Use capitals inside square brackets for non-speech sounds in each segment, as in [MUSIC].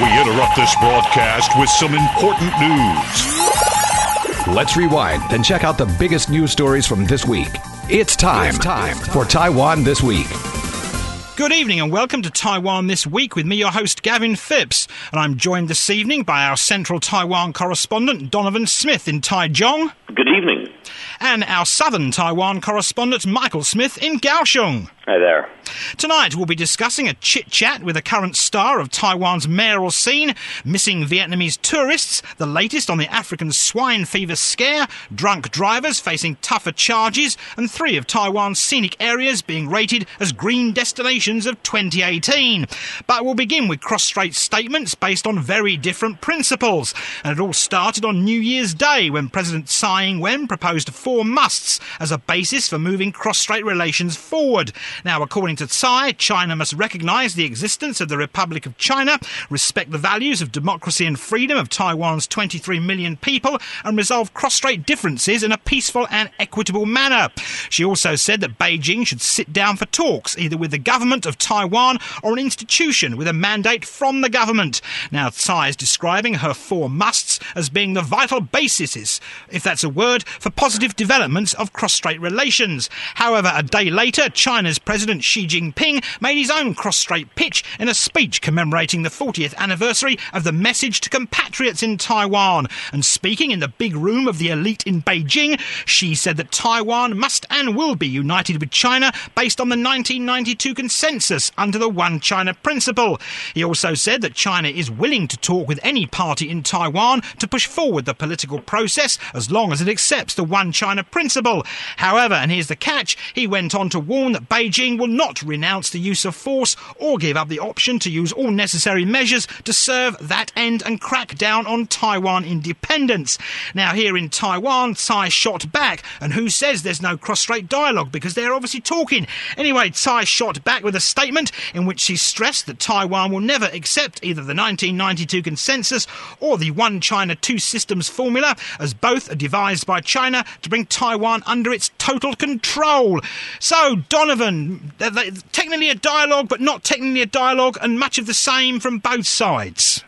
We interrupt this broadcast with some important news. Let's rewind and check out the biggest news stories from this week. It's time, it's time for Taiwan This Week. Good evening and welcome to Taiwan This Week with me, your host Gavin Phipps. And I'm joined this evening by our central Taiwan correspondent Donovan Smith in Taichung. Good evening. And our southern Taiwan correspondent Michael Smith in Kaohsiung. Hi there. Tonight we'll be discussing a chit chat with a current star of Taiwan's mayoral scene, missing Vietnamese tourists, the latest on the African swine fever scare, drunk drivers facing tougher charges, and three of Taiwan's scenic areas being rated as green destinations of 2018. But we'll begin with cross-strait statements based on very different principles. And it all started on New Year's Day when President Tsai Ing-wen proposed four musts as a basis for moving cross-strait relations forward. Now, according to Tsai, China must recognise the existence of the Republic of China, respect the values of democracy and freedom of Taiwan's 23 million people, and resolve cross-strait differences in a peaceful and equitable manner. She also said that Beijing should sit down for talks, either with the government of Taiwan or an institution with a mandate from the government. Now, Tsai is describing her four musts as being the vital bases, if that's a word, for positive developments of cross-strait relations. However, a day later, China's President Xi Jinping made his own cross-strait pitch in a speech commemorating the 40th anniversary of the message to compatriots in Taiwan. And speaking in the big room of the elite in Beijing, Xi said that Taiwan must and will be united with China based on the 1992 consensus under the One China principle. He also said that China is willing to talk with any party in Taiwan to push forward the political process as long as it accepts the One China principle. However, and here's the catch, he went on to warn that Beijing Beijing will not renounce the use of force or give up the option to use all necessary measures to serve that end and crack down on Taiwan independence. Now, here in Taiwan, Tsai shot back, and who says there's no cross-strait dialogue because they're obviously talking. Anyway, Tsai shot back with a statement in which she stressed that Taiwan will never accept either the 1992 consensus or the One China Two Systems formula, as both are devised by China to bring Taiwan under its total control. So, Donovan, technically a dialogue, but not technically a dialogue, and much of the same from both sides.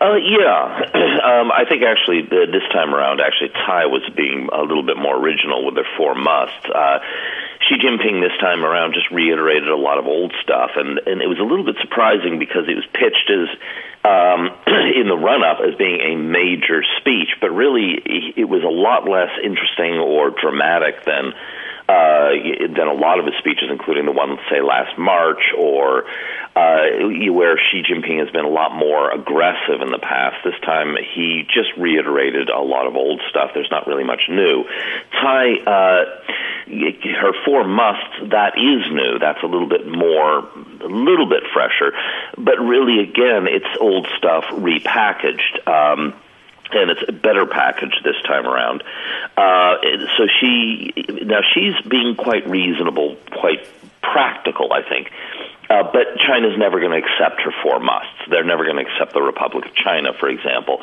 Uh, yeah, [CLEARS THROAT] um, I think actually the, this time around, actually Tsai was being a little bit more original with their four musts. Uh, Xi Jinping this time around just reiterated a lot of old stuff, and and it was a little bit surprising because it was pitched as um, [CLEARS THROAT] in the run up as being a major speech, but really it was a lot less interesting or dramatic than uh, than a lot of his speeches, including the one, say, last March, or uh, where Xi Jinping has been a lot more aggressive in the past. This time, he just reiterated a lot of old stuff. There's not really much new. Tsai, uh, her four musts, that is new. That's a little bit more, a little bit fresher. But really, again, it's old stuff repackaged. Um, and it's a better package this time around. Uh, so she now she's being quite reasonable, quite practical, I think. Uh, but China's never going to accept her four musts. They're never going to accept the Republic of China, for example.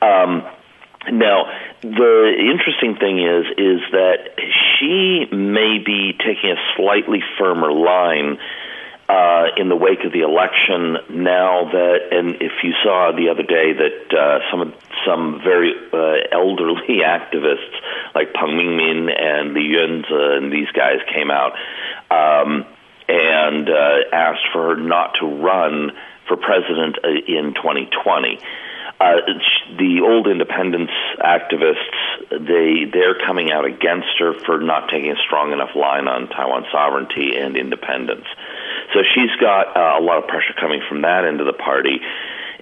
Um, now, the interesting thing is is that she may be taking a slightly firmer line uh, in the wake of the election now that, and if you saw the other day that uh, some some very uh, elderly [LAUGHS] activists like Peng Mingmin and Li Yuanzi and these guys came out um, and uh, asked for her not to run for president uh, in 2020. Uh, the old independence activists, they they're coming out against her for not taking a strong enough line on Taiwan sovereignty and independence. So she's got uh, a lot of pressure coming from that end of the party.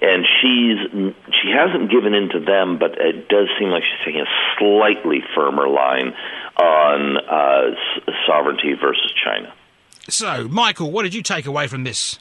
And she's she hasn't given in to them, but it does seem like she's taking a slightly firmer line on uh, sovereignty versus China. So, Michael, what did you take away from this?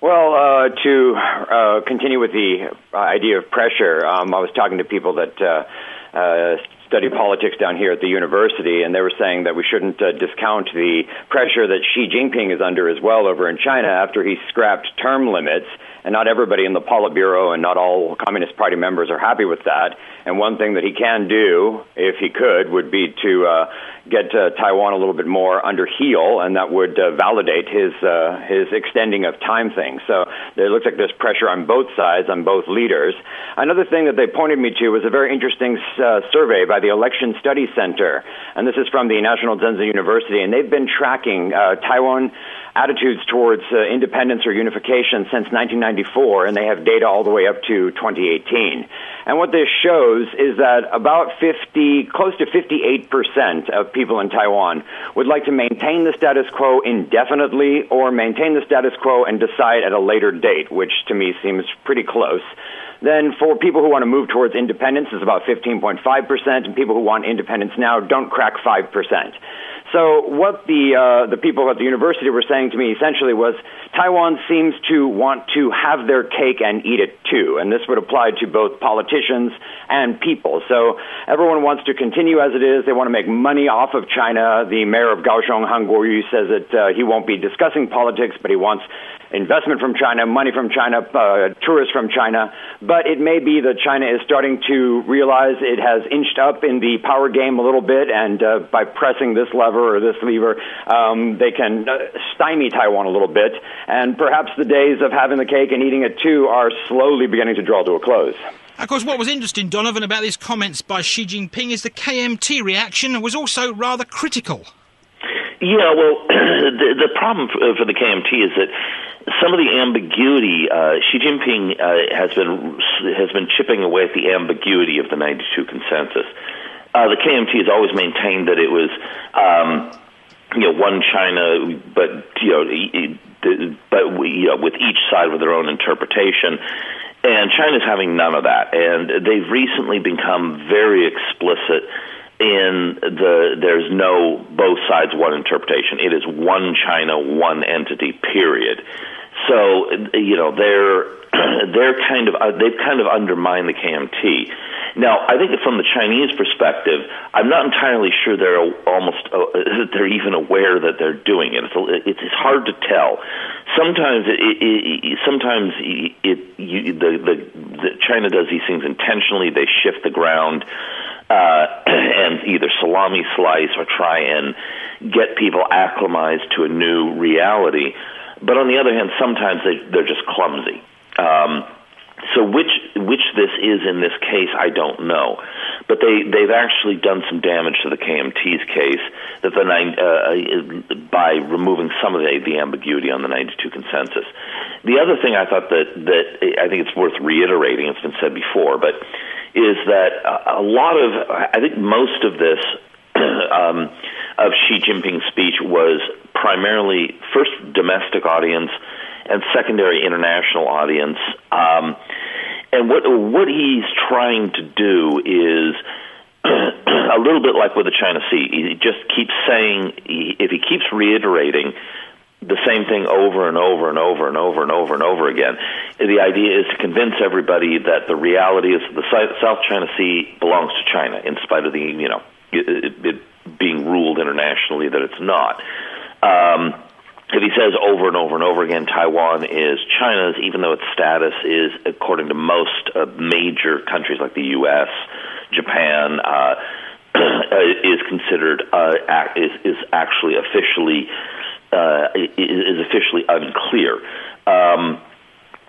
Well, uh, to uh, continue with the idea of pressure, um, I was talking to people that uh, uh study politics down here at the university, and they were saying that we shouldn't uh, discount the pressure that Xi Jinping is under as well over in China after he scrapped term limits and not everybody in the Politburo and not all Communist Party members are happy with that. And one thing that he can do, if he could, would be to uh, get uh, Taiwan a little bit more under heel, and that would uh, validate his uh, his extending of time thing. So it looks like there's pressure on both sides, on both leaders. Another thing that they pointed me to was a very interesting uh, survey by the Election Study Center, and this is from the National Chengchi University, and they've been tracking uh, Taiwan attitudes towards uh, independence or unification since 1994, and they have data all the way up to 2018. And what this shows is that about 50, close to 58% of people in Taiwan would like to maintain the status quo indefinitely or maintain the status quo and decide at a later date, which to me seems pretty close. Then for people who want to move towards independence is about 15.5%, and people who want independence now don't crack 5%. So what the uh, the people at the university were saying to me essentially was Taiwan seems to want to have their cake and eat it too, and this would apply to both politicians and people. So everyone wants to continue as it is. They want to make money off of China. The mayor of Kaohsiung, Han Kuo-yu, says that uh, he won't be discussing politics, but he wants investment from China, money from China, uh, tourists from China. But it may be that China is starting to realize it has inched up in the power game a little bit, and uh, by pressing this lever or this lever, um, they can uh, stymie Taiwan a little bit. And perhaps the days of having the cake and eating it too are slowly beginning to draw to a close. Of course, what was interesting, Donovan, about these comments by Xi Jinping is the KMT reaction was also rather critical. Yeah, well, [CLEARS THROAT] the, the problem for, for the KMT is that some of the ambiguity, uh, Xi Jinping uh, has been has been chipping away at the ambiguity of the '92 consensus. Uh, the KMT has always maintained that it was, um, you know, one China, but you know, but we, you know, with each side with their own interpretation. And China's having none of that, and they've recently become very explicit in the there's no both sides one interpretation. It is one China, one entity. Period. So you know they're [CLEARS THROAT] they're kind of uh, they've kind of undermined the KMT. Now, I think from the Chinese perspective, I'm not entirely sure they're almost uh, they're even aware that they're doing it. It's it's, it's hard to tell. Sometimes it, it, it sometimes it you, the, the the China does these things intentionally. They shift the ground. Uh, [CLEARS THROAT] and either salami slice or try and get people acclimatized to a new reality. But on the other hand, sometimes they, they're just clumsy. Um, so which which this is in this case, I don't know, but they they've actually done some damage to the KMT's case that the nine, uh, by removing some of the, the ambiguity on the 92 consensus. The other thing I thought that that I think it's worth reiterating. It's been said before, but is that a lot of I think most of this [CLEARS THROAT] um, of Xi Jinping's speech was primarily first domestic audience and secondary international audience. Um, and what what he's trying to do is [CLEARS THROAT] a little bit like with the China Sea. He just keeps saying if he keeps reiterating the same thing over and over and over and over and over and over again. The idea is to convince everybody that the reality is that the South China Sea belongs to China, in spite of the you know it, it being ruled internationally that it's not. Um, if he says over and over and over again, Taiwan is China's, even though its status is, according to most uh, major countries like the U.S., Japan, [CLEARS THROAT] uh, is considered uh, is is actually officially uh, is officially unclear. Um,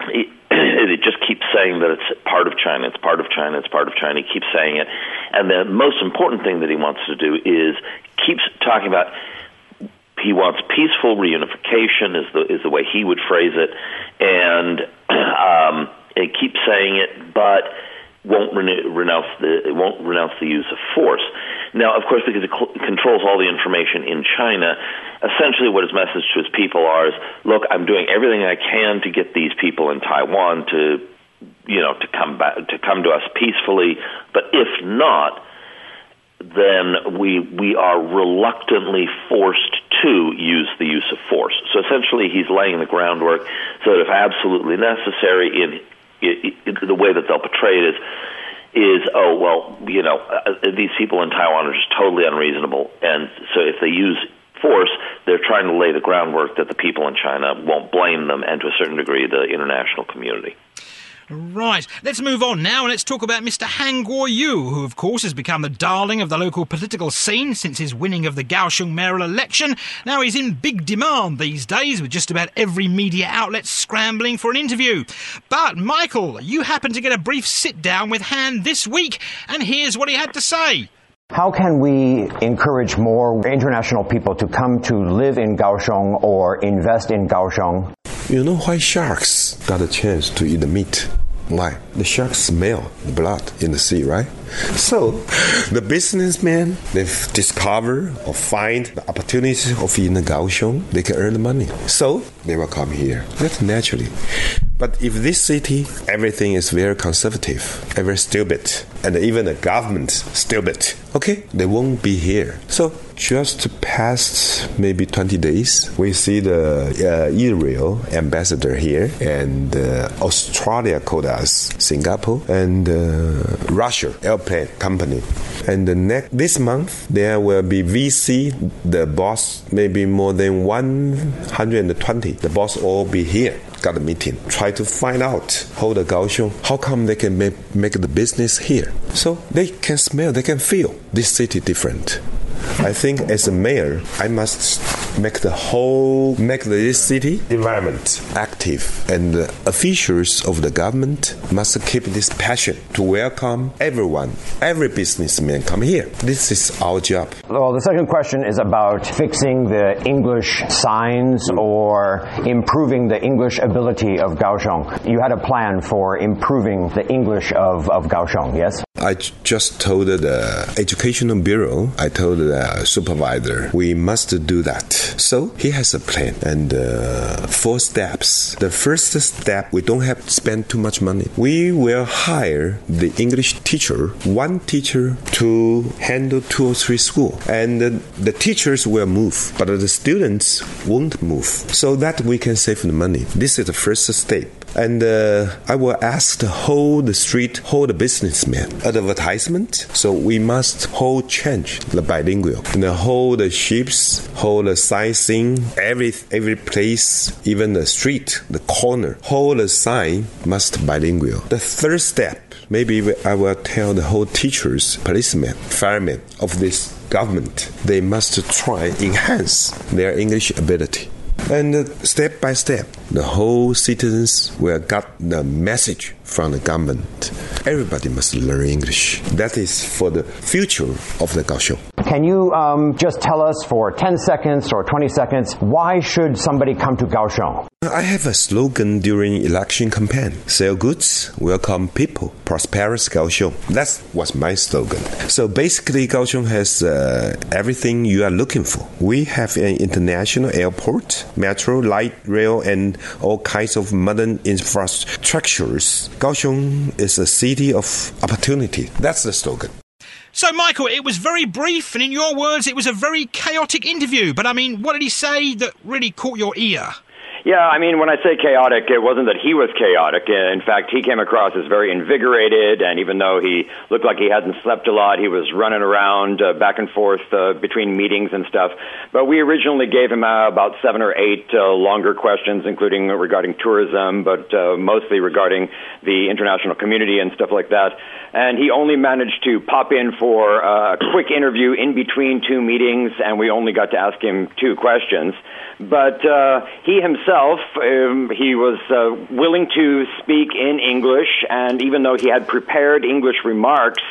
it, [CLEARS THROAT] it just keeps saying that it's part of China, it's part of China, it's part of China. He keeps saying it, and the most important thing that he wants to do is keeps talking about he wants peaceful reunification is the is the way he would phrase it, and [CLEARS THROAT] um, keeps saying it, but won't renounce the won't renounce the use of force. Now, of course, because it cl- controls all the information in China, essentially what his message to his people are is, look, I'm doing everything I can to get these people in Taiwan to, you know, to come back to come to us peacefully, but if not, then we we are reluctantly forced to use the use of force. So essentially, he's laying the groundwork so that if absolutely necessary, in, in, in the way that they'll portray it is is oh well you know uh, these people in Taiwan are just totally unreasonable and so if they use force, they're trying to lay the groundwork that the people in China won't blame them, and to a certain degree, the international community. Right, let's move on now and let's talk about Mr. Han Kuo-yu, who of course has become the darling of the local political scene since his winning of the Kaohsiung mayoral election. Now he's in big demand these days with just about every media outlet scrambling for an interview. But Michael, you happened to get a brief sit down with Han this week and here's what he had to say. How can we encourage more international people to come to live in Kaohsiung or invest in Kaohsiung? You know why sharks got a chance to eat the meat? Why? The sharks smell the blood in the sea, right? So, the businessmen, they've discovered or find the opportunity of in Kaohsiung, they can earn the money. So, they will come here. That's naturally. But if this city, everything is very conservative, very stupid, and even the government stupid, okay, they won't be here. So just past maybe 20 days, we see the uh, Israel ambassador here, and uh, Australia called us, Singapore, and uh, Russia airplane company. And the next this month there will be VC, the boss maybe more than 120. The boss all be here got a meeting, try to find out how the Kaohsiung, how come they can make, make the business here. So they can smell, they can feel this city different. I think as a mayor, I must make the whole, make this city environment active, and the officials of the government must keep this passion to welcome everyone, every businessman come here. This is our job. Well, the second question is about fixing the English signs or improving the English ability of Kaohsiung. You had a plan for improving the English of, of Kaohsiung, yes? I just told the educational bureau, I told the supervisor, we must do that. So he has a plan and uh, four steps. The first step, we don't have to spend too much money. We will hire the English teacher, one teacher to handle two or three school, and the teachers will move, but the students won't move, so that we can save the money. This is the first step and uh, I will ask the whole the street, whole the businessman advertisement. So we must whole change the bilingual, and the whole the ships, whole the sightseeing, every every place, even the street, the corner, whole the sign must bilingual. The third step, maybe I will tell the whole teachers, policemen, firemen of this government, they must try enhance their English ability. And uh, step by step, the whole citizens will get the message from the government. Everybody must learn English. That is for the future of the Kaohsiung. Can you um, just tell us for 10 seconds or 20 seconds why should somebody come to Kaohsiung? I have a slogan during election campaign: "Sell goods, welcome people, prosperous Kaohsiung." That was my slogan. So basically, Kaohsiung has uh, everything you are looking for. We have an international airport, metro, light rail, and all kinds of modern infrastructures. Kaohsiung is a city of opportunity. That's the slogan. So, Michael, it was very brief, and in your words, it was a very chaotic interview. But I mean, what did he say that really caught your ear? Yeah, I mean, when I say chaotic, it wasn't that he was chaotic. In fact, he came across as very invigorated, and even though he looked like he hadn't slept a lot, he was running around uh, back and forth uh, between meetings and stuff. But we originally gave him uh, about seven or eight uh, longer questions, including regarding tourism, but uh, mostly regarding the international community and stuff like that. And he only managed to pop in for a quick interview in between two meetings, and we only got to ask him two questions. But uh, he himself, um, he was uh, willing to speak in English, and even though he had prepared English remarks,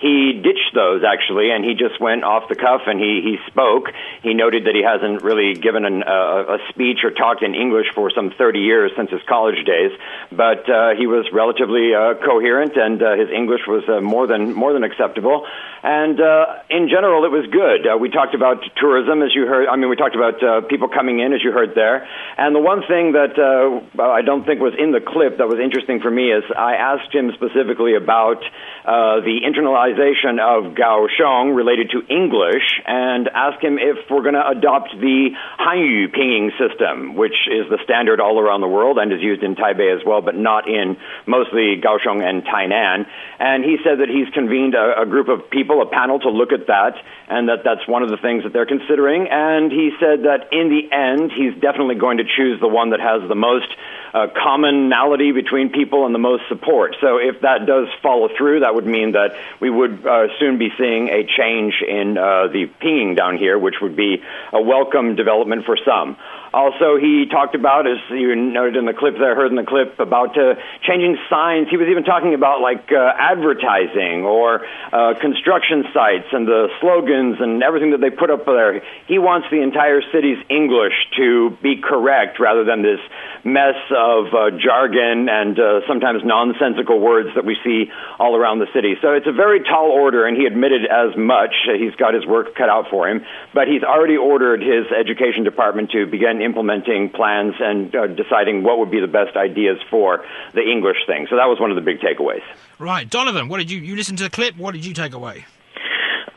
he ditched those actually, and he just went off the cuff and he he spoke. He noted that he hasn't really given an, uh, a speech or talked in English for some 30 years since his college days, but uh, he was relatively uh, coherent and uh, his English was uh, more than more than acceptable. And uh, in general, it was good. Uh, we talked about tourism, as you heard. I mean, we talked about uh, people coming in, as you heard there. And the one thing that uh, I don't think was in the clip that was interesting for me is I asked him specifically about uh, the internalization of Kaohsiung related to English and asked him if we're going to adopt the Hanyu Pinyin system, which is the standard all around the world and is used in Taipei as well, but not in mostly Kaohsiung and Tainan. And he said that he's convened a, a group of people, a panel, to look at that, and that that's one of the things that they're considering. And he said that in the end, he's definitely going to choose the one that has the most uh, commonality between people and the most support. So if that does follow through, that would mean that we would uh, soon be seeing a change in uh, the Pinyin down here, which would be a welcome development for some. Also, he talked about, as you noted in the clip that I heard in the clip, about uh, changing signs. He was even talking about like uh, advertising or uh, construction sites and the slogans and everything that they put up there. He wants the entire city's English to be correct rather than this mess of uh, jargon and uh, sometimes nonsensical words that we see all around the city. So it's a very tall order, and he admitted as much. He's got his work cut out for him, but he's already ordered his education department to begin implementing plans and uh, deciding what would be the best ideas for the English thing. So that was one of the big takeaways. Right, Donovan, what did you you listen to the clip? What did you take away?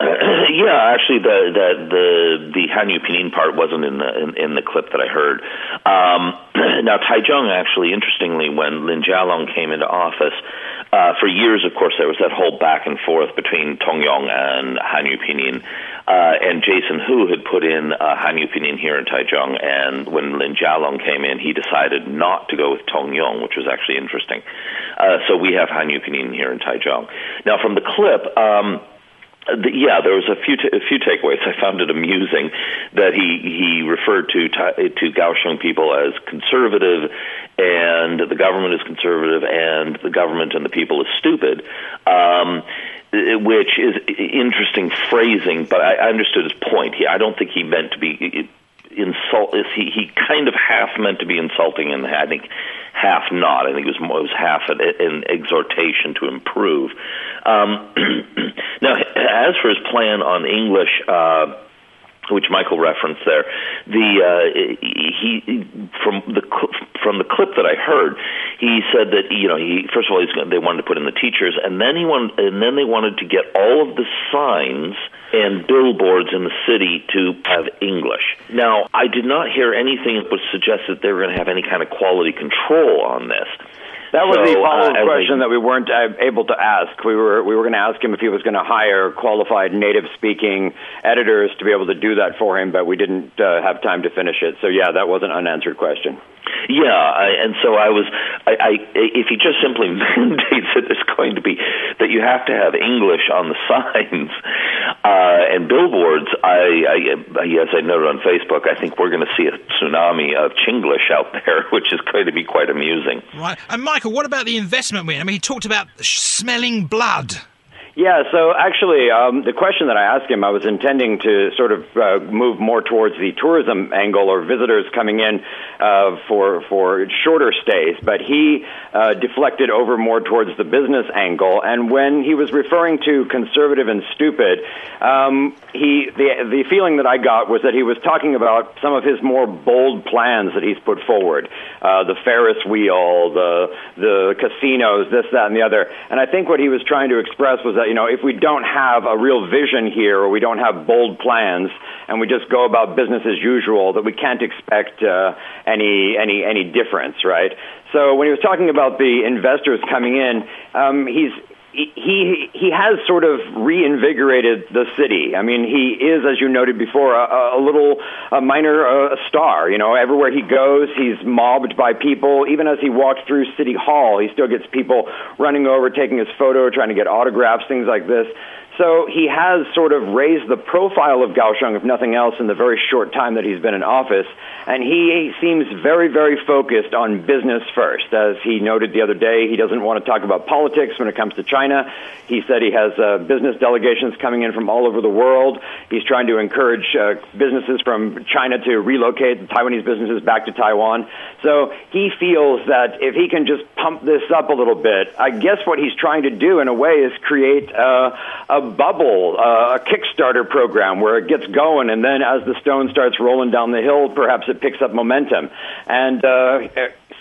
[CLEARS THROAT] yeah, actually, the the the the Hanyu Pinyin part wasn't in the in, in the clip that I heard. Um, [CLEARS THROAT] now, Taichung actually, interestingly, when Lin Jialong came into office, uh, for years, of course, there was that whole back and forth between Tongyong and Hanyu Pinyin. Uh, and Jason Hu had put in uh, Hanyu Pinyin here in Taichung, and when Lin Jialong came in, he decided not to go with Tongyong, which was actually interesting. Uh, so we have Hanyu Pinyin here in Taichung. Now, from the clip, um, the, yeah, there was a few t- a few takeaways. I found it amusing that he he referred to to Kaohsiung people as conservative, and the government is conservative, and the government and the people is stupid. Um, which is interesting phrasing, but I, understood his point. He, I don't think he meant to be insult. He he kind of half meant to be insulting, and I think half not. I think it was more, it was half an, an exhortation to improve. Um, [CLEARS THROAT] now, as for his plan on English. Uh, which Michael referenced there. The uh, he from the from the clip that I heard, he said that you know he first of all they wanted to put in the teachers, and then he wanted and then they wanted to get all of the signs and billboards in the city to have English. Now, I did not hear anything that would suggest that they were going to have any kind of quality control on this. That was so, the follow-up uh, question that we weren't uh, able to ask. We were we were going to ask him if he was going to hire qualified native-speaking editors to be able to do that for him, but we didn't uh, have time to finish it. So yeah, that was an unanswered question. Yeah, I, and so I was. I, I if he just simply [LAUGHS] mandates that there's going to be that you have to have English on the [LAUGHS] signs uh, and billboards, I, I as I noted on Facebook, I think we're going to see a tsunami of Chinglish out [LAUGHS] there, which is going to be quite amusing. Right, and Michael, what about the investment win? I mean, he talked about smelling blood. Yeah, so actually, um, the question that I asked him, I was intending to sort of uh, move more towards the tourism angle or visitors coming in uh, for for shorter stays, but he uh, deflected over more towards the business angle. And when he was referring to conservative and stupid, um, he the the feeling that I got was that he was talking about some of his more bold plans that he's put forward, uh, the Ferris wheel, the the casinos, this, that, and the other. And I think what he was trying to express was that you know if we don't have a real vision here or we don't have bold plans and we just go about business as usual, that we can't expect uh, any any any difference, right? So when he was talking about the investors coming in, um, he's he he has sort of reinvigorated the city. I mean, he is, as you noted before, a, a little a minor uh, star. You know, everywhere he goes, he's mobbed by people. Even as he walks through City Hall, he still gets people running over, taking his photo, trying to get autographs, things like this. So he has sort of raised the profile of Kaohsiung, if nothing else, in the very short time that he's been in office. And he seems very, very focused on business first. As he noted the other day, he doesn't want to talk about politics when it comes to China. He said he has uh, business delegations coming in from all over the world. He's trying to encourage uh, businesses from China to relocate Taiwanese businesses back to Taiwan. So he feels that if he can just pump this up a little bit, I guess what he's trying to do in a way is create uh, a bubble, uh, a Kickstarter program where it gets going, and then as the stone starts rolling down the hill, perhaps it picks up momentum. And uh,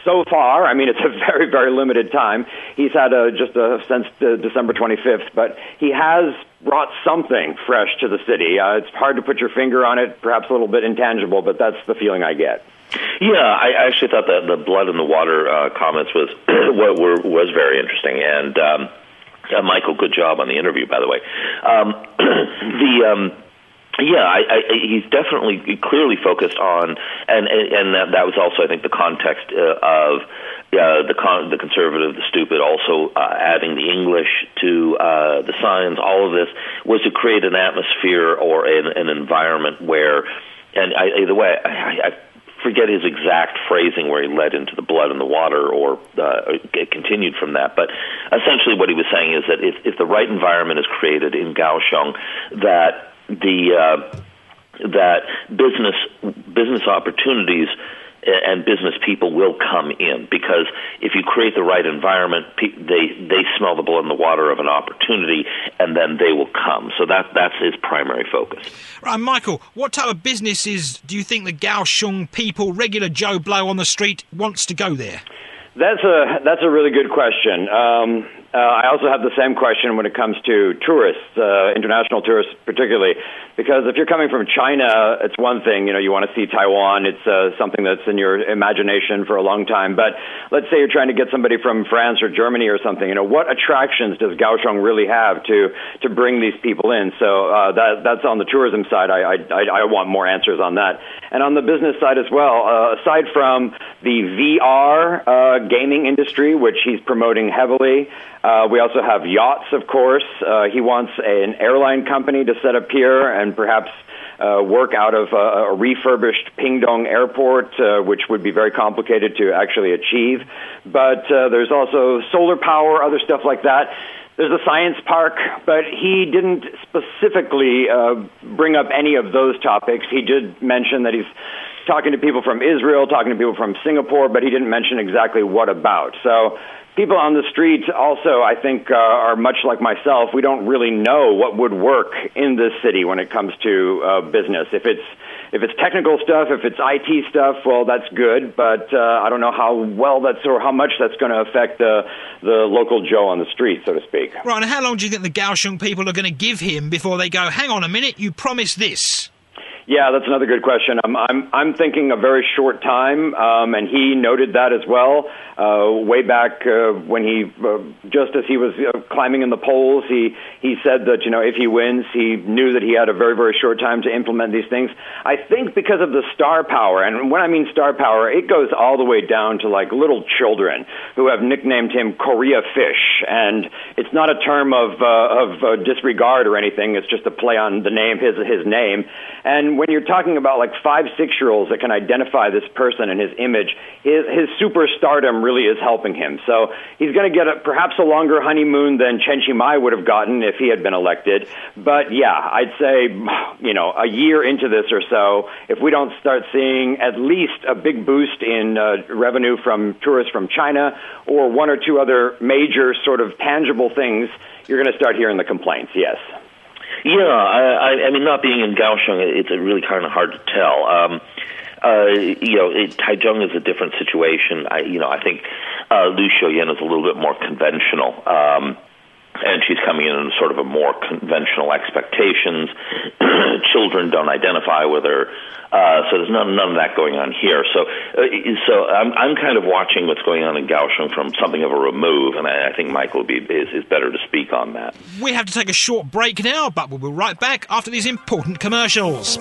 so far, I mean, it's [LAUGHS] a very, very limited time. He's had a, just a, since the December 25th, but he has brought something fresh to the city. Uh, it's hard to put your finger on it, perhaps a little bit intangible, but that's the feeling I get. Yeah, I actually thought that the blood in the water uh, comments was [CLEARS THROAT] was very interesting, and um, uh, Michael, good job on the interview, by the way. Um, [CLEARS THROAT] the um, yeah, I, I, he's definitely clearly focused on, and and, that, that was also, I think, the context uh, of uh, the con- the conservative, the stupid, also uh, adding the English to uh, the signs. All of this was to create an atmosphere or an, an environment where, and I, either way, I, I forget his exact phrasing where he led into the blood and the water or uh, continued from that. But essentially, what he was saying is that if, if the right environment is created in Kaohsiung, that the uh, that business business opportunities and business people will come in because if you create the right environment, they they smell the blood in the water of an opportunity, and then they will come. So that that's his primary focus. Right, Michael. What type of businesses do you think the Kaohsiung people, regular Joe Blow on the street, wants to go there? That's a that's a really good question. Um, uh, I also have the same question when it comes to tourists, uh, international tourists particularly, because if you're coming from China, it's one thing. You know, you want to see Taiwan. It's uh, something that's in your imagination for a long time. But let's say you're trying to get somebody from France or Germany or something. You know, what attractions does Kaohsiung really have to to bring these people in? So uh, that that's on the tourism side. I, I I want more answers on that, and on the business side as well. Uh, aside from the VR uh, gaming industry, which he's promoting heavily. Uh, we also have yachts, of course. Uh, he wants a, an airline company to set up here and perhaps uh, work out of a, a refurbished Pingtung airport, uh, which would be very complicated to actually achieve. But uh, there's also solar power, other stuff like that. There's a science park, but he didn't specifically uh, bring up any of those topics. He did mention that he's talking to people from Israel, talking to people from Singapore, but he didn't mention exactly what about. So people on the street also, I think, uh, are much like myself. We don't really know what would work in this city when it comes to uh, business. If it's if it's technical stuff, if it's IT stuff, well, that's good. But uh, I don't know how well that's or how much that's going to affect the the local Joe on the street, so to speak. Right. And how long do you think the Kaohsiung people are going to give him before they go? Hang on a minute, you promised this. Yeah, that's another good question. I'm I'm I'm thinking a very short time, um, and he noted that as well. Uh, way back uh, when he, uh, just as he was uh, climbing in the polls, he he said that you know if he wins, he knew that he had a very very short time to implement these things. I think because of the star power, and when I mean star power, it goes all the way down to like little children who have nicknamed him Korea Fish, and it's not a term of uh, of uh, disregard or anything. It's just a play on the name his his name. And when you're talking about like five six year olds that can identify this person and his image, his his superstardom really is helping him. So he's going to get a, perhaps a longer honeymoon than Chen Chi-mai would have gotten if he had been elected. But yeah, I'd say, you know, a year into this or so, if we don't start seeing at least a big boost in uh, revenue from tourists from China or one or two other major sort of tangible things, you're going to start hearing the complaints, yes. Yeah, I, I mean, not being in Kaohsiung, it's really kind of hard to tell. Um, uh, you know, it, Taichung is a different situation. I, you know, I think uh, Lu Xiaoyan is a little bit more conventional. Um, and she's coming in in sort of a more conventional expectations. [CLEARS THROAT] Children don't identify with her, uh, so there's none none of that going on here. So, uh, so I'm I'm kind of watching what's going on in Kaohsiung from something of a remove, and I, I think Michael be, is is better to speak on that. We have to take a short break now, but we'll be right back after these important commercials.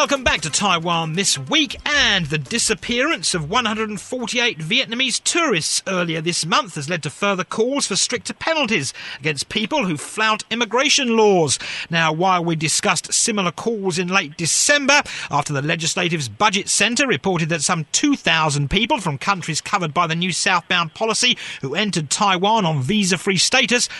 Welcome back to Taiwan this week and the disappearance of 148 Vietnamese tourists earlier this month has led to further calls for stricter penalties against people who flout immigration laws. Now, while we discussed similar calls in late December after the Legislative's Budget Centre reported that some 2,000 people from countries covered by the new southbound policy who entered Taiwan on visa-free status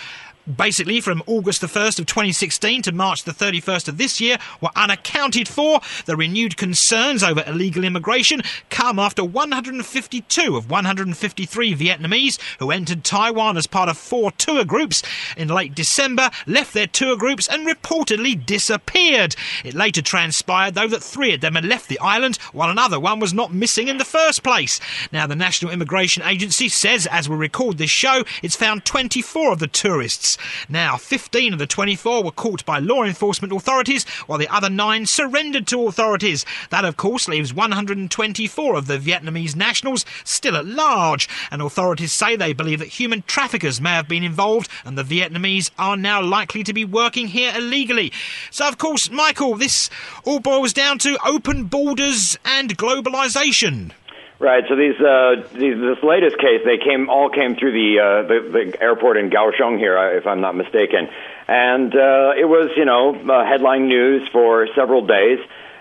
basically from August the 1st of 2016 to March the 31st of this year were unaccounted for. The renewed concerns over illegal immigration come after 152 of 153 Vietnamese who entered Taiwan as part of four tour groups in late December left their tour groups and reportedly disappeared. It later transpired, though, that three of them had left the island while another one was not missing in the first place. Now, the National Immigration Agency says, as we record this show, it's found 24 of the tourists. Now, 15 of the 24 were caught by law enforcement authorities, while the other nine surrendered to authorities. That, of course, leaves 124 of the Vietnamese nationals still at large, and authorities say they believe that human traffickers may have been involved, and the Vietnamese are now likely to be working here illegally. So, of course, Michael, this all boils down to open borders and globalization. Right. So these, uh, these this latest case, they came all came through the uh, the, the airport in Kaohsiung here, uh, if I'm not mistaken, and uh, it was you know uh, headline news for several days.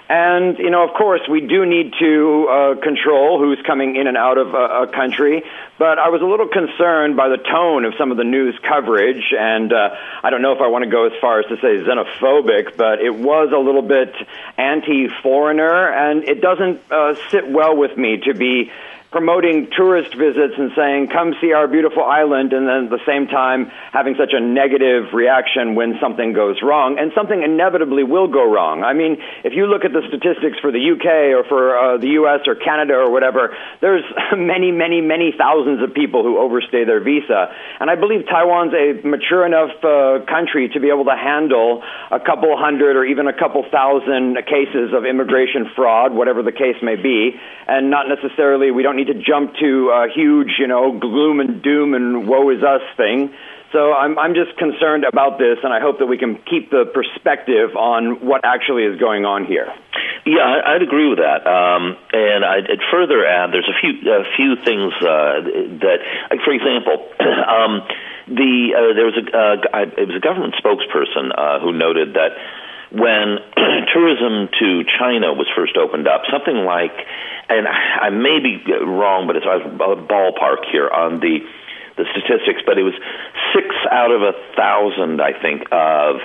And, you know, of course, we do need to uh, control who's coming in and out of a, a, country. But I was a little concerned by the tone of some of the news coverage. And uh, I don't know if I want to go as far as to say xenophobic, but it was a little bit anti foreigner. And it doesn't uh, sit well with me to be promoting tourist visits and saying, come see our beautiful island, and then at the same time having such a negative reaction when something goes wrong, and something inevitably will go wrong. I mean, if you look at the statistics for the UK or for uh, the US or Canada or whatever, there's [LAUGHS] many, many, many thousands of people who overstay their visa. And I believe Taiwan's a mature enough uh, country to be able to handle a couple hundred or even a couple thousand cases of immigration fraud, whatever the case may be, and not necessarily, we don't need to jump to a huge, you know, gloom and doom and woe is us thing. So I'm, I'm just concerned about this, and I hope that we can keep the perspective on what actually is going on here. Yeah, I'd agree with that. Um, and I'd, I'd further add, there's a few a few things uh, that, like for example, [CLEARS THROAT] um, the uh, there was a uh, it was a government spokesperson uh, who noted that when [CLEARS THROAT] tourism to China was first opened up, something like, and I may be wrong, but it's a ballpark here on the the statistics, but it was six out of a thousand, I think, of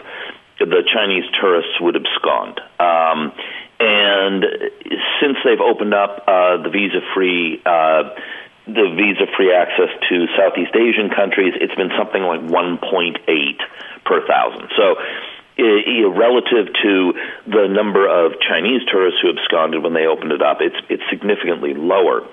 the Chinese tourists would abscond. Um, and since they've opened up uh, the visa-free uh, the visa-free access to Southeast Asian countries, it's been something like 1.8 per thousand. So relative to the number of Chinese tourists who absconded when they opened it up, it's it's significantly lower.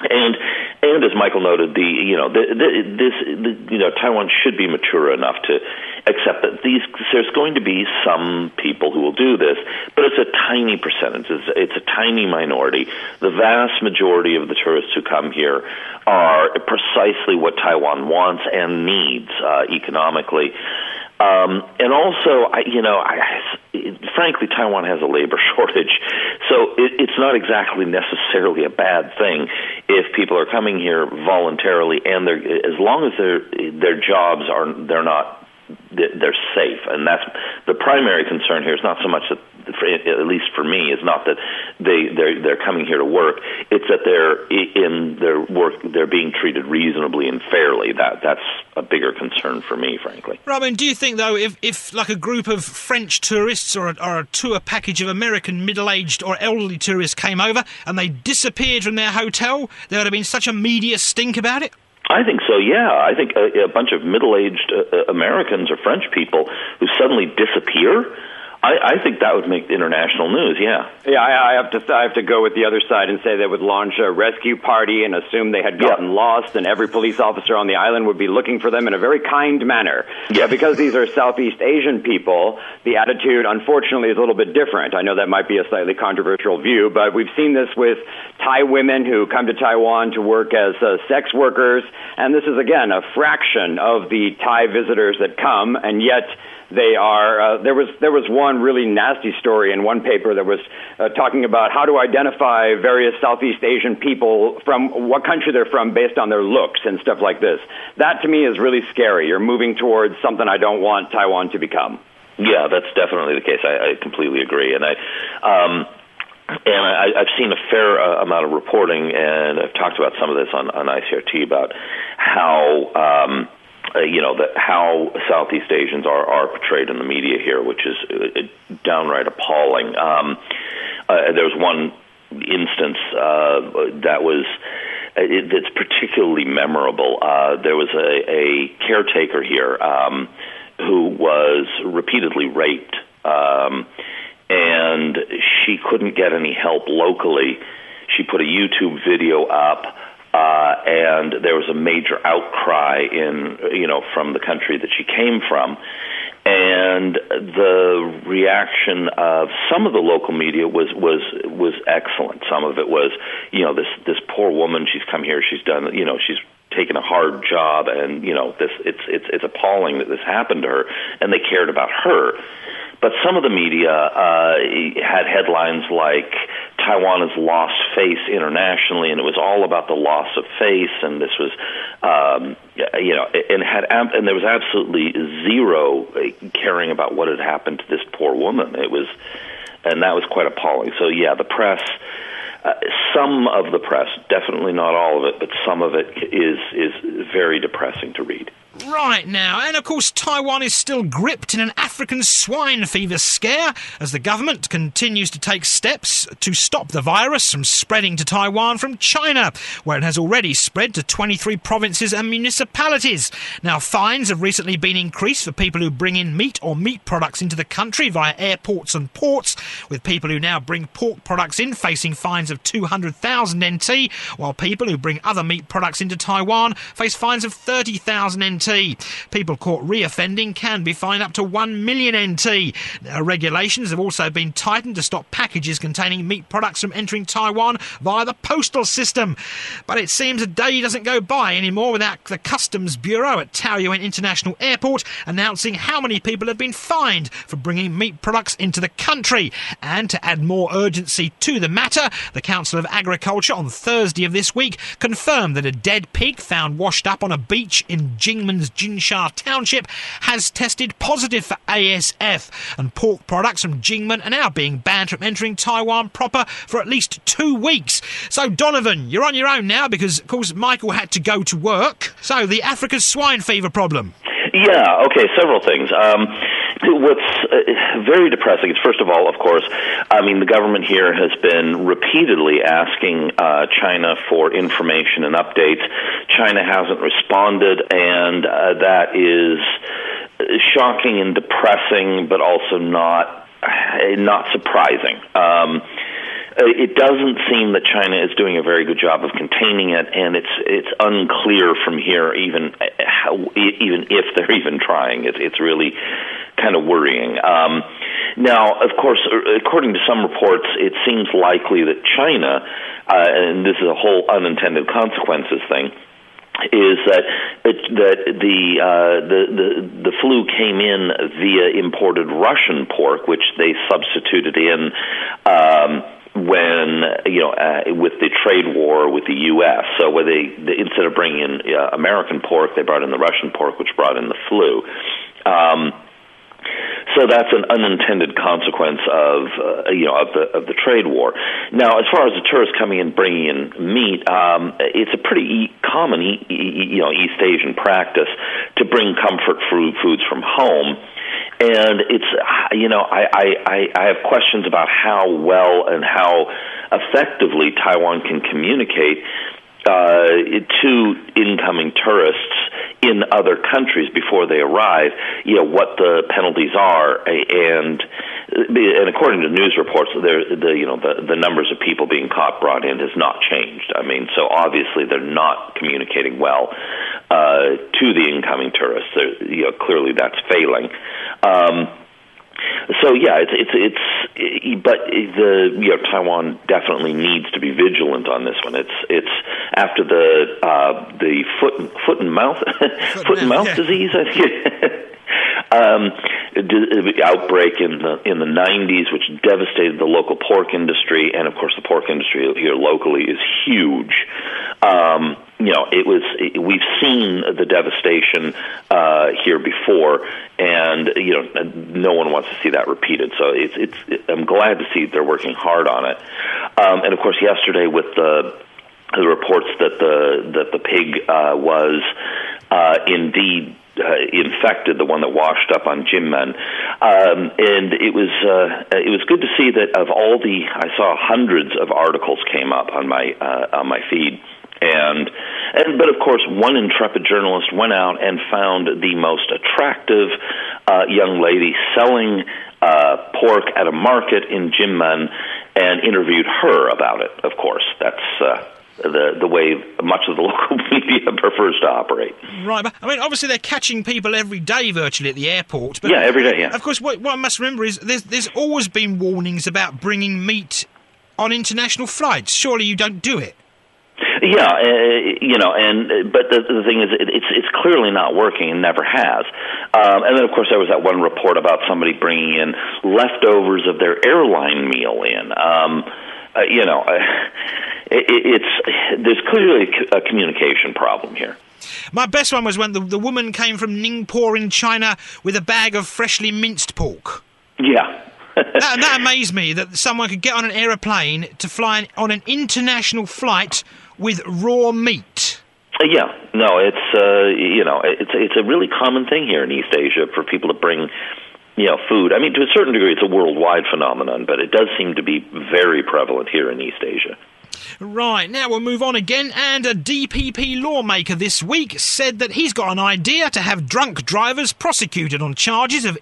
And and as Michael noted, the you know the, the, this the, you know Taiwan should be mature enough to accept that these there's going to be some people who will do this, but it's a tiny percentage. It's, it's a tiny minority. The vast majority of the tourists who come here are precisely what Taiwan wants and needs uh, economically. Um, and also, I, you know, I, frankly, Taiwan has a labor [LAUGHS] shortage, so it, it's not exactly necessarily a bad thing if people are coming here voluntarily, and they're as long as their their jobs are they're not they're safe, and that's the primary concern here. Is not so much that, for, at least for me, is not that they they're they're coming here to work. It's that they're in their work they're being treated reasonably and fairly. That that's a bigger concern for me, frankly. Robin, do you think though, if if like a group of French tourists or a, or a tour package of American middle-aged or elderly tourists came over and they disappeared from their hotel, there would have been such a media stink about it? I think so. Yeah, I think a, a bunch of middle-aged uh, Americans or French people who suddenly disappear I, I think that would make international news. Yeah. Yeah, I, I have to. I have to go with the other side and say they would launch a rescue party and assume they had gotten yeah. lost, and every police officer on the island would be looking for them in a very kind manner. Yeah. Because these are Southeast Asian people, the attitude, unfortunately, is a little bit different. I know that might be a slightly controversial view, but we've seen this with Thai women who come to Taiwan to work as uh, sex workers, and this is again a fraction of the Thai visitors that come, and yet they are. Uh, there was there was one really nasty story in one paper that was uh, talking about how to identify various Southeast Asian people from what country they're from based on their looks and stuff like this. That to me is really scary. You're moving towards something I don't want Taiwan to become. Yeah, that's definitely the case. I, I completely agree, and I. Um, and I, I've seen a fair uh, amount of reporting, and I've talked about some of this on, on ICRT about how um, uh, you know, that how Southeast Asians are, are portrayed in the media here, which is uh, downright appalling. Um, uh, there was one instance uh, that was it, that's particularly memorable. Uh, there was a, a caretaker here um, who was repeatedly raped, um, and she couldn't get any help locally. She put a YouTube video up uh, and there was a major outcry in you know from the country that she came from. And the reaction of some of the local media was was was excellent. Some of it was you know this this poor woman she's come here she's done you know she's taken a hard job and you know this it's it's it's appalling that this happened to her and they cared about her. But some of the media uh, had headlines like Taiwan has lost face internationally, and it was all about the loss of face, and this was, um, you know, and had and there was absolutely zero caring about what had happened to this poor woman. It was, and that was quite appalling. So yeah, the press. Uh, some of the press, definitely not all of it, but some of it is is very depressing to read. Right now, and of course, Taiwan is still gripped in an African swine fever scare as the government continues to take steps to stop the virus from spreading to Taiwan from China, where it has already spread to 23 provinces and municipalities. Now, fines have recently been increased for people who bring in meat or meat products into the country via airports and ports, with people who now bring pork products in facing fines of 200,000 NT, while people who bring other meat products into Taiwan face fines of 30,000 NT. People caught reoffending can be fined up to 1 million NT. Regulations have also been tightened to stop packages containing meat products from entering Taiwan via the postal system. But it seems a day doesn't go by anymore without the Customs Bureau at Taoyuan International Airport announcing how many people have been fined for bringing meat products into the country. And to add more urgency to the matter, the Council of Agriculture on Thursday of this week confirmed that a dead pig found washed up on a beach in Jinmen Jinsha Township has tested positive for ASF, and pork products from Jinmen are now being banned from entering Taiwan proper for at least two weeks. So, Donovan, you're on your own now because, of course, Michael had to go to work. So, the African swine fever problem. Yeah, okay, several things. Um, what's uh, very depressing is, first of all, of course, I mean, the government here has been repeatedly asking uh, China for information and updates. China hasn't responded, and uh, that is shocking and depressing, but also not not surprising. Um, uh, it doesn't seem that China is doing a very good job of containing it, and it's it's unclear from here even uh, how, even if they're even trying. It's really kind of worrying. Um, now, of course, uh, according to some reports, it seems likely that China, uh, and this is a whole unintended consequences thing is that it, that the, uh, the the the flu came in via imported Russian pork, which they substituted in. Um, when you know uh, with the trade war with the U.S. So where they, they instead of bringing in uh, American pork, they brought in the Russian pork, which brought in the flu. Um, so that's an unintended consequence of uh, you know of the of the trade war. Now, as far as the tourists coming in bringing in meat, um, it's a pretty e- common e- e- you know East Asian practice to bring comfort food foods from home and it's you know I, I I have questions about how well and how effectively Taiwan can communicate uh, to incoming tourists in other countries before they arrive, you know what the penalties are, and and according to news reports, there the you know the the numbers of people being caught brought in has not changed. I mean, so obviously they're not communicating well uh, to the incoming tourists. They're, you know, clearly that's failing. Um, so yeah, it's it's it's but the you know Taiwan definitely needs to be vigilant on this one. It's it's after the uh, the foot foot and mouth [LAUGHS] foot, foot and mouth yeah. disease. I think. [LAUGHS] um, outbreak in the in the 90s, which devastated the local pork industry, and of course the pork industry here locally is huge. Um, you know, it was it, we've seen the devastation uh, here before, and you know, no one wants to see that repeated. So it's it's. It, I'm glad to see they're working hard on it. Um, and of course, yesterday with the the reports that the that the pig uh, was uh, indeed uh, infected, the one that washed up on Jinmen, um, and it was uh, it was good to see that of all the I saw hundreds of articles came up on my uh, on my feed. And, and but of course, one intrepid journalist went out and found the most attractive uh, young lady selling uh, pork at a market in Jinmen, and interviewed her about it. Of course, that's uh, the the way much of the [LAUGHS] local media prefers to operate. Right, but I mean, obviously they're catching people every day virtually at the airport. But Yeah, every day, yeah. Of course, what, what I must remember is there's there's always been warnings about bringing meat on international flights. Surely you don't do it. Yeah, uh, you know, and but the, the thing is, it, it's it's clearly not working and never has. Um, and then, of course, there was that one report about somebody bringing in leftovers of their airline meal in. Um, uh, you know, [LAUGHS] uh, it, it's there's clearly a communication problem here. My best one was when the, the woman came from Ningpo in China with a bag of freshly minced pork. Yeah. That, [LAUGHS] that amazed me that someone could get on an aeroplane to fly on an international flight with raw meat. Uh, Yeah, no, it's uh, you know, it's it's a really common thing here in East Asia for people to bring you know food. I mean, to a certain degree, it's a worldwide phenomenon, but it does seem to be very prevalent here in East Asia. Right, now we'll move on again. And a DPP lawmaker this week said that he's got an idea to have drunk drivers prosecuted on charges of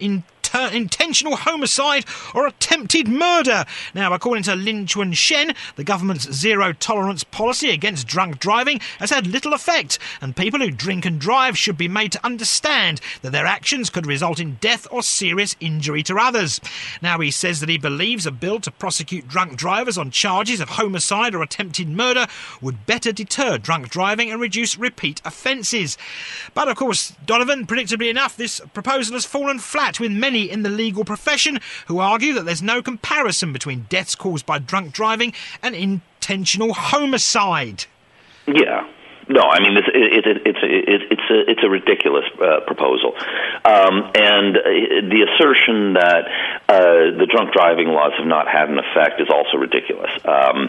inter- intentional homicide or attempted murder. Now, according to Lin Chun Shen, the government's zero tolerance policy against drunk driving has had little effect, and people who drink and drive should be made to understand that their actions could result in death or serious injury to others. Now, he says that he believes a bill to prosecute drunk drivers on charges of homicide or attempted murder would better deter drunk driving and reduce repeat offences. But of course, Donovan, predictably enough, this proposal has fallen flat with many in the legal profession who argue that there's no comparison between deaths caused by drunk driving and intentional homicide. Yeah. No, I mean this, it, it, it's it, it's a it's a ridiculous uh, proposal, um, and uh, the assertion that uh, the drunk driving laws have not had an effect is also ridiculous. Um,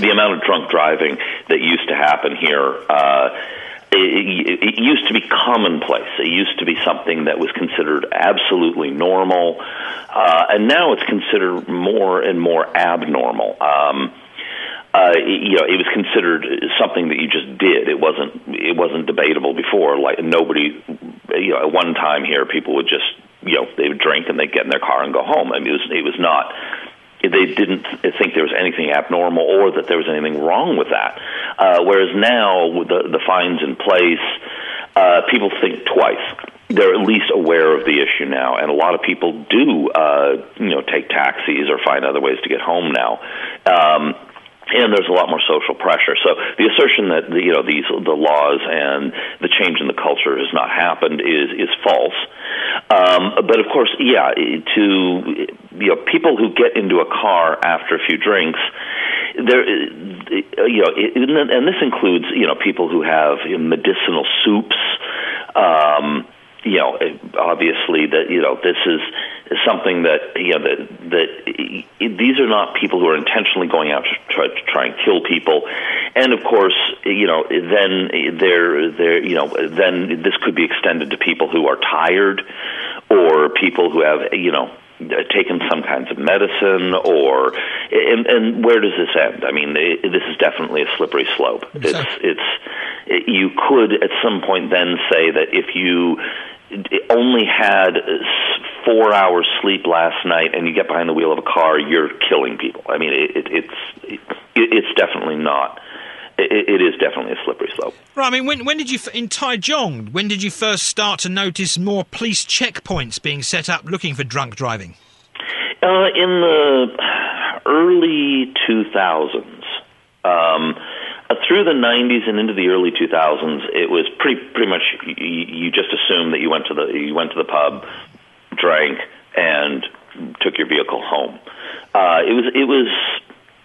the amount of drunk driving that used to happen here. Uh, it, it used to be commonplace. It used to be something that was considered absolutely normal, uh, and now it's considered more and more abnormal. Um, uh, you know, it was considered something that you just did. It wasn't. It wasn't debatable before. Like nobody, you know, at one time here, people would just, you know, they would drink and they'd get in their car and go home. I mean, it was. It was not. They didn't think there was anything abnormal or that there was anything wrong with that. Uh, whereas now, with the the fines in place, uh, people think twice. They're at least aware of the issue now, and a lot of people do, uh, you know, take taxis or find other ways to get home now. Um, and there's a lot more social pressure. So the assertion that the, you know these the laws and the change in the culture has not happened is is false. Um, but of course, yeah, to you know people who get into a car after a few drinks, there you know, and this includes you know people who have medicinal soups. Um, you know, obviously that you know this is something that you know that that these are not people who are intentionally going out to try to try and kill people, and of course, you know, then there there you know then this could be extended to people who are tired, or people who have you know taken some kinds of medicine or and, and where does this end? I mean it, this is definitely a slippery slope. It's it's it, you could at some point then say that if you only had four hours sleep last night and you get behind the wheel of a car you're killing people i mean it, it, it's it, it's definitely not it, it is definitely a slippery slope. Right. I mean, when when did you in Taichung? When did you first start to notice more police checkpoints being set up looking for drunk driving? Uh, in the early 2000s, um, uh, through the 90s and into the early 2000s, it was pretty pretty much you, you just assumed that you went to the you went to the pub, drank, and took your vehicle home. Uh, it was it was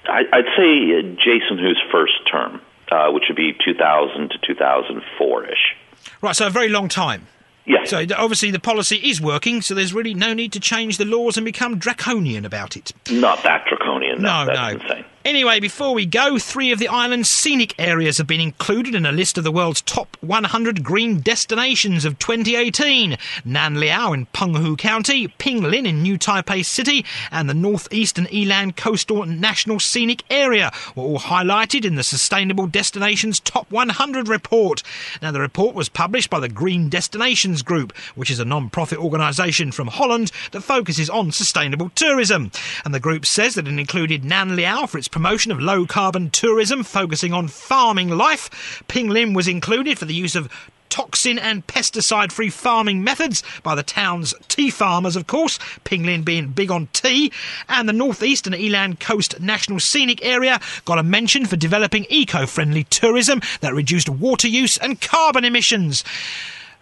I, I'd say Jason Hu's first term, uh, which would be 2000 to 2004 ish. Right, so a very long time. Yeah. So obviously the policy is working, so there's really no need to change the laws and become draconian about it. Not that draconian. No, No, that's no. insane. Anyway, before we go, three of the island's scenic areas have been included in a list of the world's top 100 green destinations of 2018. Nan Liao in Penghu County, Pinglin in New Taipei City, and the northeastern Yilan Coastal National Scenic Area were all highlighted in the Sustainable Destinations Top 100 report. Now, the report was published by the Green Destinations Group, which is a non-profit organisation from Holland that focuses on sustainable tourism. And the group says that it included Nan Liao for its promotion of low carbon tourism focusing on farming life. Pinglin was included for the use of toxin and pesticide free farming methods by the town's tea farmers, of course, Pinglin being big on tea, and the northeast and Yilan Coast National Scenic Area got a mention for developing eco friendly tourism that reduced water use and carbon emissions.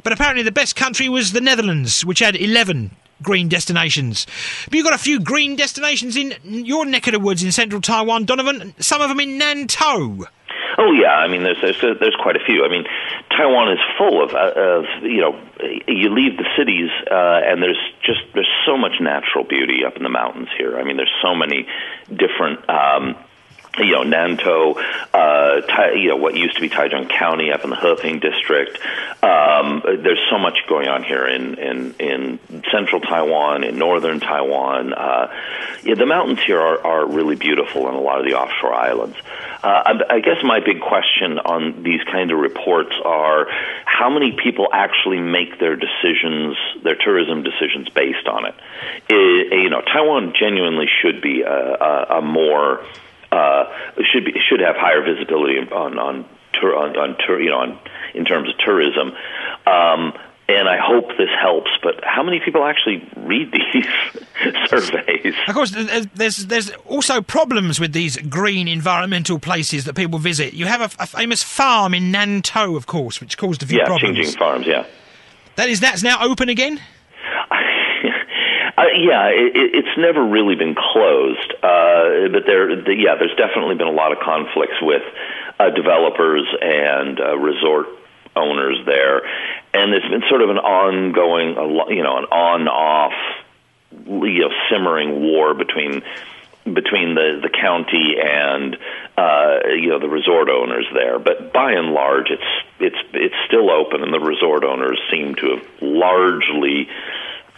But apparently, the best country was the Netherlands, which had 11 green destinations. But you've got a few green destinations in your neck of the woods in central Taiwan, Donovan, some of them in Nantou. Oh yeah, I mean there's there's there's quite a few. I mean, Taiwan is full of uh, of you know you leave the cities uh, and there's just there's so much natural beauty up in the mountains here. I mean, there's so many different. Um, you know, Nantou, uh, Tai, you know, what used to be Taichung County up in the Heping district. Um, there's so much going on here in, in, in central Taiwan, in northern Taiwan. Uh, yeah, the mountains here are, are really beautiful in a lot of the offshore islands. Uh, I guess my big question on these kind of reports are how many people actually make their decisions, their tourism decisions based on it. it you know, Taiwan genuinely should be a, a, a more uh, should be should have higher visibility on on on, on tour you know on in terms of tourism. Um, and I hope this helps. But how many people actually read [LAUGHS] these surveys? Of course, there's there's also problems with these green environmental places that people visit. You have a, a famous farm in Nantou, of course, which caused a few yeah, problems. Cingjing farms. Yeah, that is that's now open again. Uh, yeah, it, it's never really been closed, uh, but there, the, yeah, there's definitely been a lot of conflicts with uh, developers and uh, resort owners there, and it's been sort of an ongoing, you know, an on-off, you know, simmering war between between the the county and uh, you know the resort owners there. But by and large, it's it's it's still open, and the resort owners seem to have largely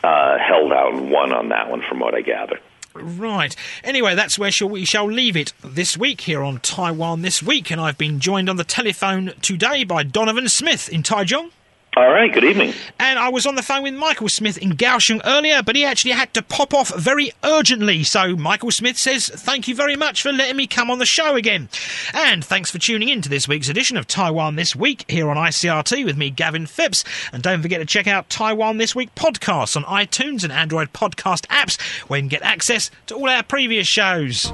uh, held out and won on that one, from what I gather. Right. Anyway, that's where we shall leave it this week here on Taiwan This Week, and I've been joined on the telephone today by Donovan Smith in Taichung. All right, good evening. And I was on the phone with Michael Smith in Kaohsiung earlier, but he actually had to pop off very urgently. So Michael Smith says, Thank you very much for letting me come on the show again. And thanks for tuning in to this week's edition of Taiwan This Week here on ICRT with me, Gavin Phipps. And don't forget to check out Taiwan This Week podcasts on iTunes and Android podcast apps where you can get access to all our previous shows.